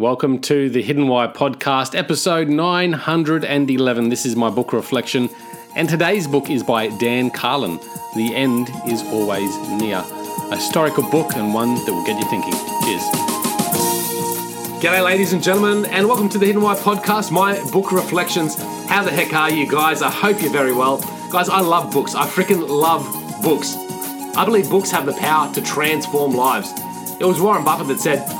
Welcome to the Hidden Why podcast, episode 911. This is my book reflection, and today's book is by Dan Carlin. The End is Always Near. A historical book and one that will get you thinking. Cheers. G'day, ladies and gentlemen, and welcome to the Hidden Why podcast, my book reflections. How the heck are you guys? I hope you're very well. Guys, I love books. I freaking love books. I believe books have the power to transform lives. It was Warren Buffett that said,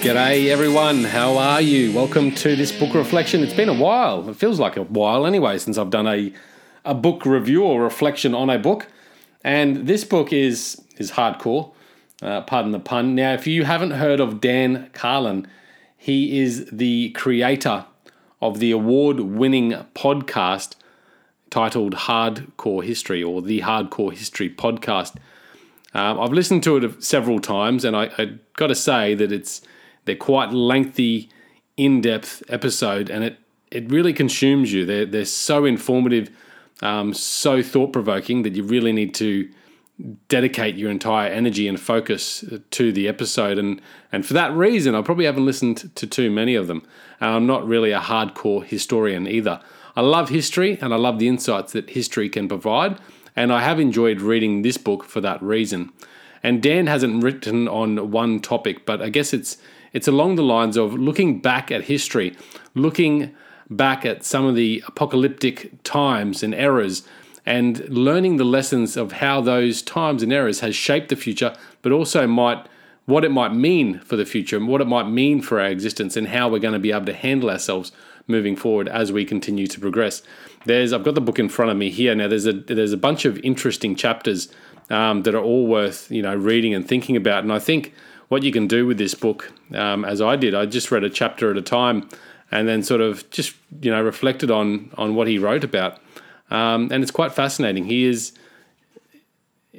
G'day everyone, how are you? Welcome to this book reflection. It's been a while. It feels like a while anyway since I've done a a book review or reflection on a book. And this book is is hardcore, uh, pardon the pun. Now, if you haven't heard of Dan Carlin, he is the creator of the award-winning podcast titled Hardcore History or the Hardcore History Podcast. Um, I've listened to it several times, and I, I got to say that it's they're quite lengthy, in-depth episode, and it it really consumes you. They're they're so informative um, so thought provoking that you really need to dedicate your entire energy and focus to the episode. And, and for that reason, I probably haven't listened to too many of them. And I'm not really a hardcore historian either. I love history and I love the insights that history can provide. And I have enjoyed reading this book for that reason. And Dan hasn't written on one topic, but I guess it's it's along the lines of looking back at history, looking back at some of the apocalyptic times and errors and learning the lessons of how those times and errors has shaped the future, but also might what it might mean for the future and what it might mean for our existence and how we're going to be able to handle ourselves moving forward as we continue to progress. There's I've got the book in front of me here now. There's a there's a bunch of interesting chapters um, that are all worth you know reading and thinking about. And I think what you can do with this book, um, as I did, I just read a chapter at a time and then sort of just you know reflected on on what he wrote about, um, and it's quite fascinating. He is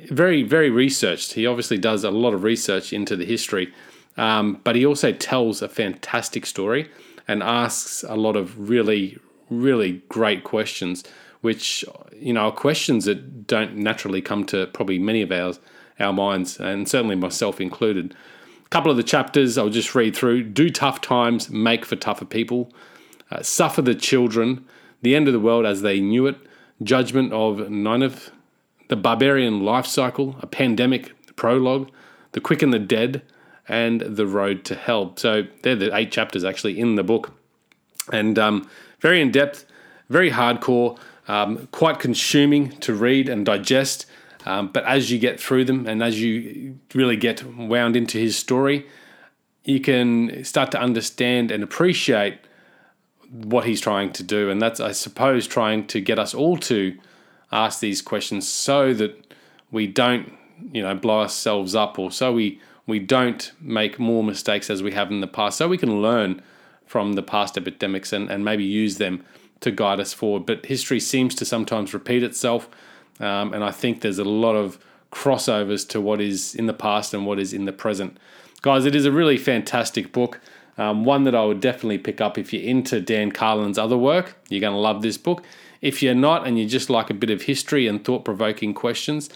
very very researched. He obviously does a lot of research into the history, um, but he also tells a fantastic story and asks a lot of really really great questions, which you know are questions that don't naturally come to probably many of our our minds, and certainly myself included couple of the chapters I'll just read through. Do tough times make for tougher people. Uh, suffer the children. The end of the world as they knew it. Judgment of Nineveh. The barbarian life cycle. A pandemic prologue. The quick and the dead. And the road to hell. So they're the eight chapters actually in the book. And um, very in depth, very hardcore, um, quite consuming to read and digest. Um, but as you get through them and as you really get wound into his story, you can start to understand and appreciate what he's trying to do. And that's, I suppose, trying to get us all to ask these questions so that we don't, you know, blow ourselves up or so we, we don't make more mistakes as we have in the past, so we can learn from the past epidemics and, and maybe use them to guide us forward. But history seems to sometimes repeat itself. Um, and I think there's a lot of crossovers to what is in the past and what is in the present. Guys, it is a really fantastic book. Um, one that I would definitely pick up if you're into Dan Carlin's other work. You're going to love this book. If you're not and you just like a bit of history and thought provoking questions,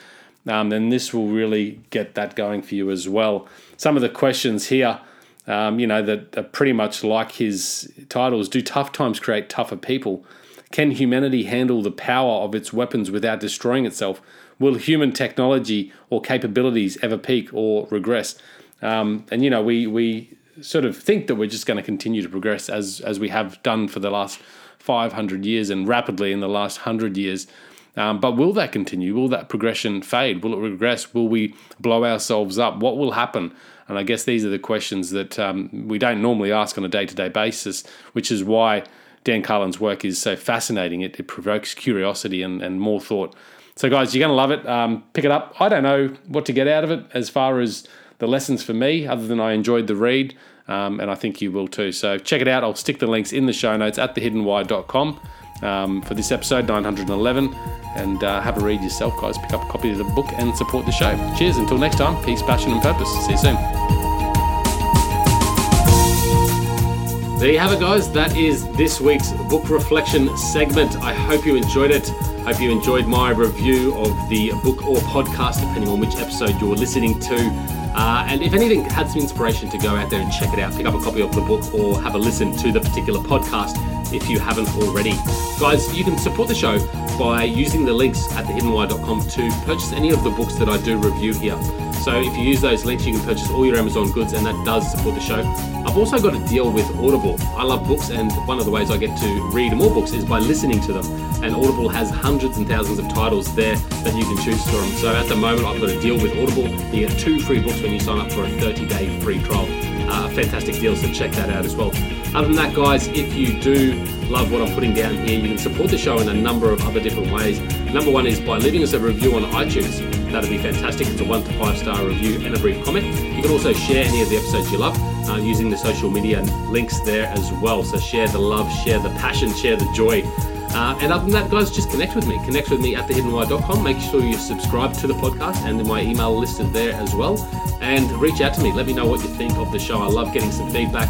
um, then this will really get that going for you as well. Some of the questions here, um, you know, that are pretty much like his titles Do tough times create tougher people? Can humanity handle the power of its weapons without destroying itself? Will human technology or capabilities ever peak or regress? Um, and, you know, we, we sort of think that we're just going to continue to progress as, as we have done for the last 500 years and rapidly in the last 100 years. Um, but will that continue? Will that progression fade? Will it regress? Will we blow ourselves up? What will happen? And I guess these are the questions that um, we don't normally ask on a day to day basis, which is why Dan Carlin's work is so fascinating. It, it provokes curiosity and, and more thought. So, guys, you're going to love it. Um, pick it up. I don't know what to get out of it as far as the lessons for me, other than I enjoyed the read, um, and I think you will too. So, check it out. I'll stick the links in the show notes at thehiddenwhy.com um, for this episode 911 and uh, have a read yourself, guys. Pick up a copy of the book and support the show. Cheers. Until next time, peace, passion, and purpose. See you soon. There you have it, guys. That is this week's book reflection segment. I hope you enjoyed it. Hope you enjoyed my review of the book or podcast, depending on which episode you're listening to. Uh, and if anything had some inspiration to go out there and check it out, pick up a copy of the book or have a listen to the particular podcast if you haven't already. Guys, you can support the show by using the links at thehiddenwhy.com to purchase any of the books that I do review here. So if you use those links, you can purchase all your Amazon goods, and that does support the show. I've also got a deal with Audible. I love books, and one of the ways I get to read more books is by listening to them. And Audible has hundreds and thousands of titles there that you can choose from. So at the moment, I've got a deal with Audible. You get two free books when you sign up for a 30 day free trial. Uh, fantastic deal, so check that out as well. Other than that, guys, if you do love what I'm putting down here, you can support the show in a number of other different ways. Number one is by leaving us a review on iTunes. That'd be fantastic. It's a one to five star review and a brief comment. You can also share any of the episodes you love uh, using the social media links there as well. So share the love, share the passion, share the joy. Uh, and other than that, guys, just connect with me. Connect with me at thehiddenwhy.com. Make sure you subscribe to the podcast and my email listed there as well. And reach out to me. Let me know what you think of the show. I love getting some feedback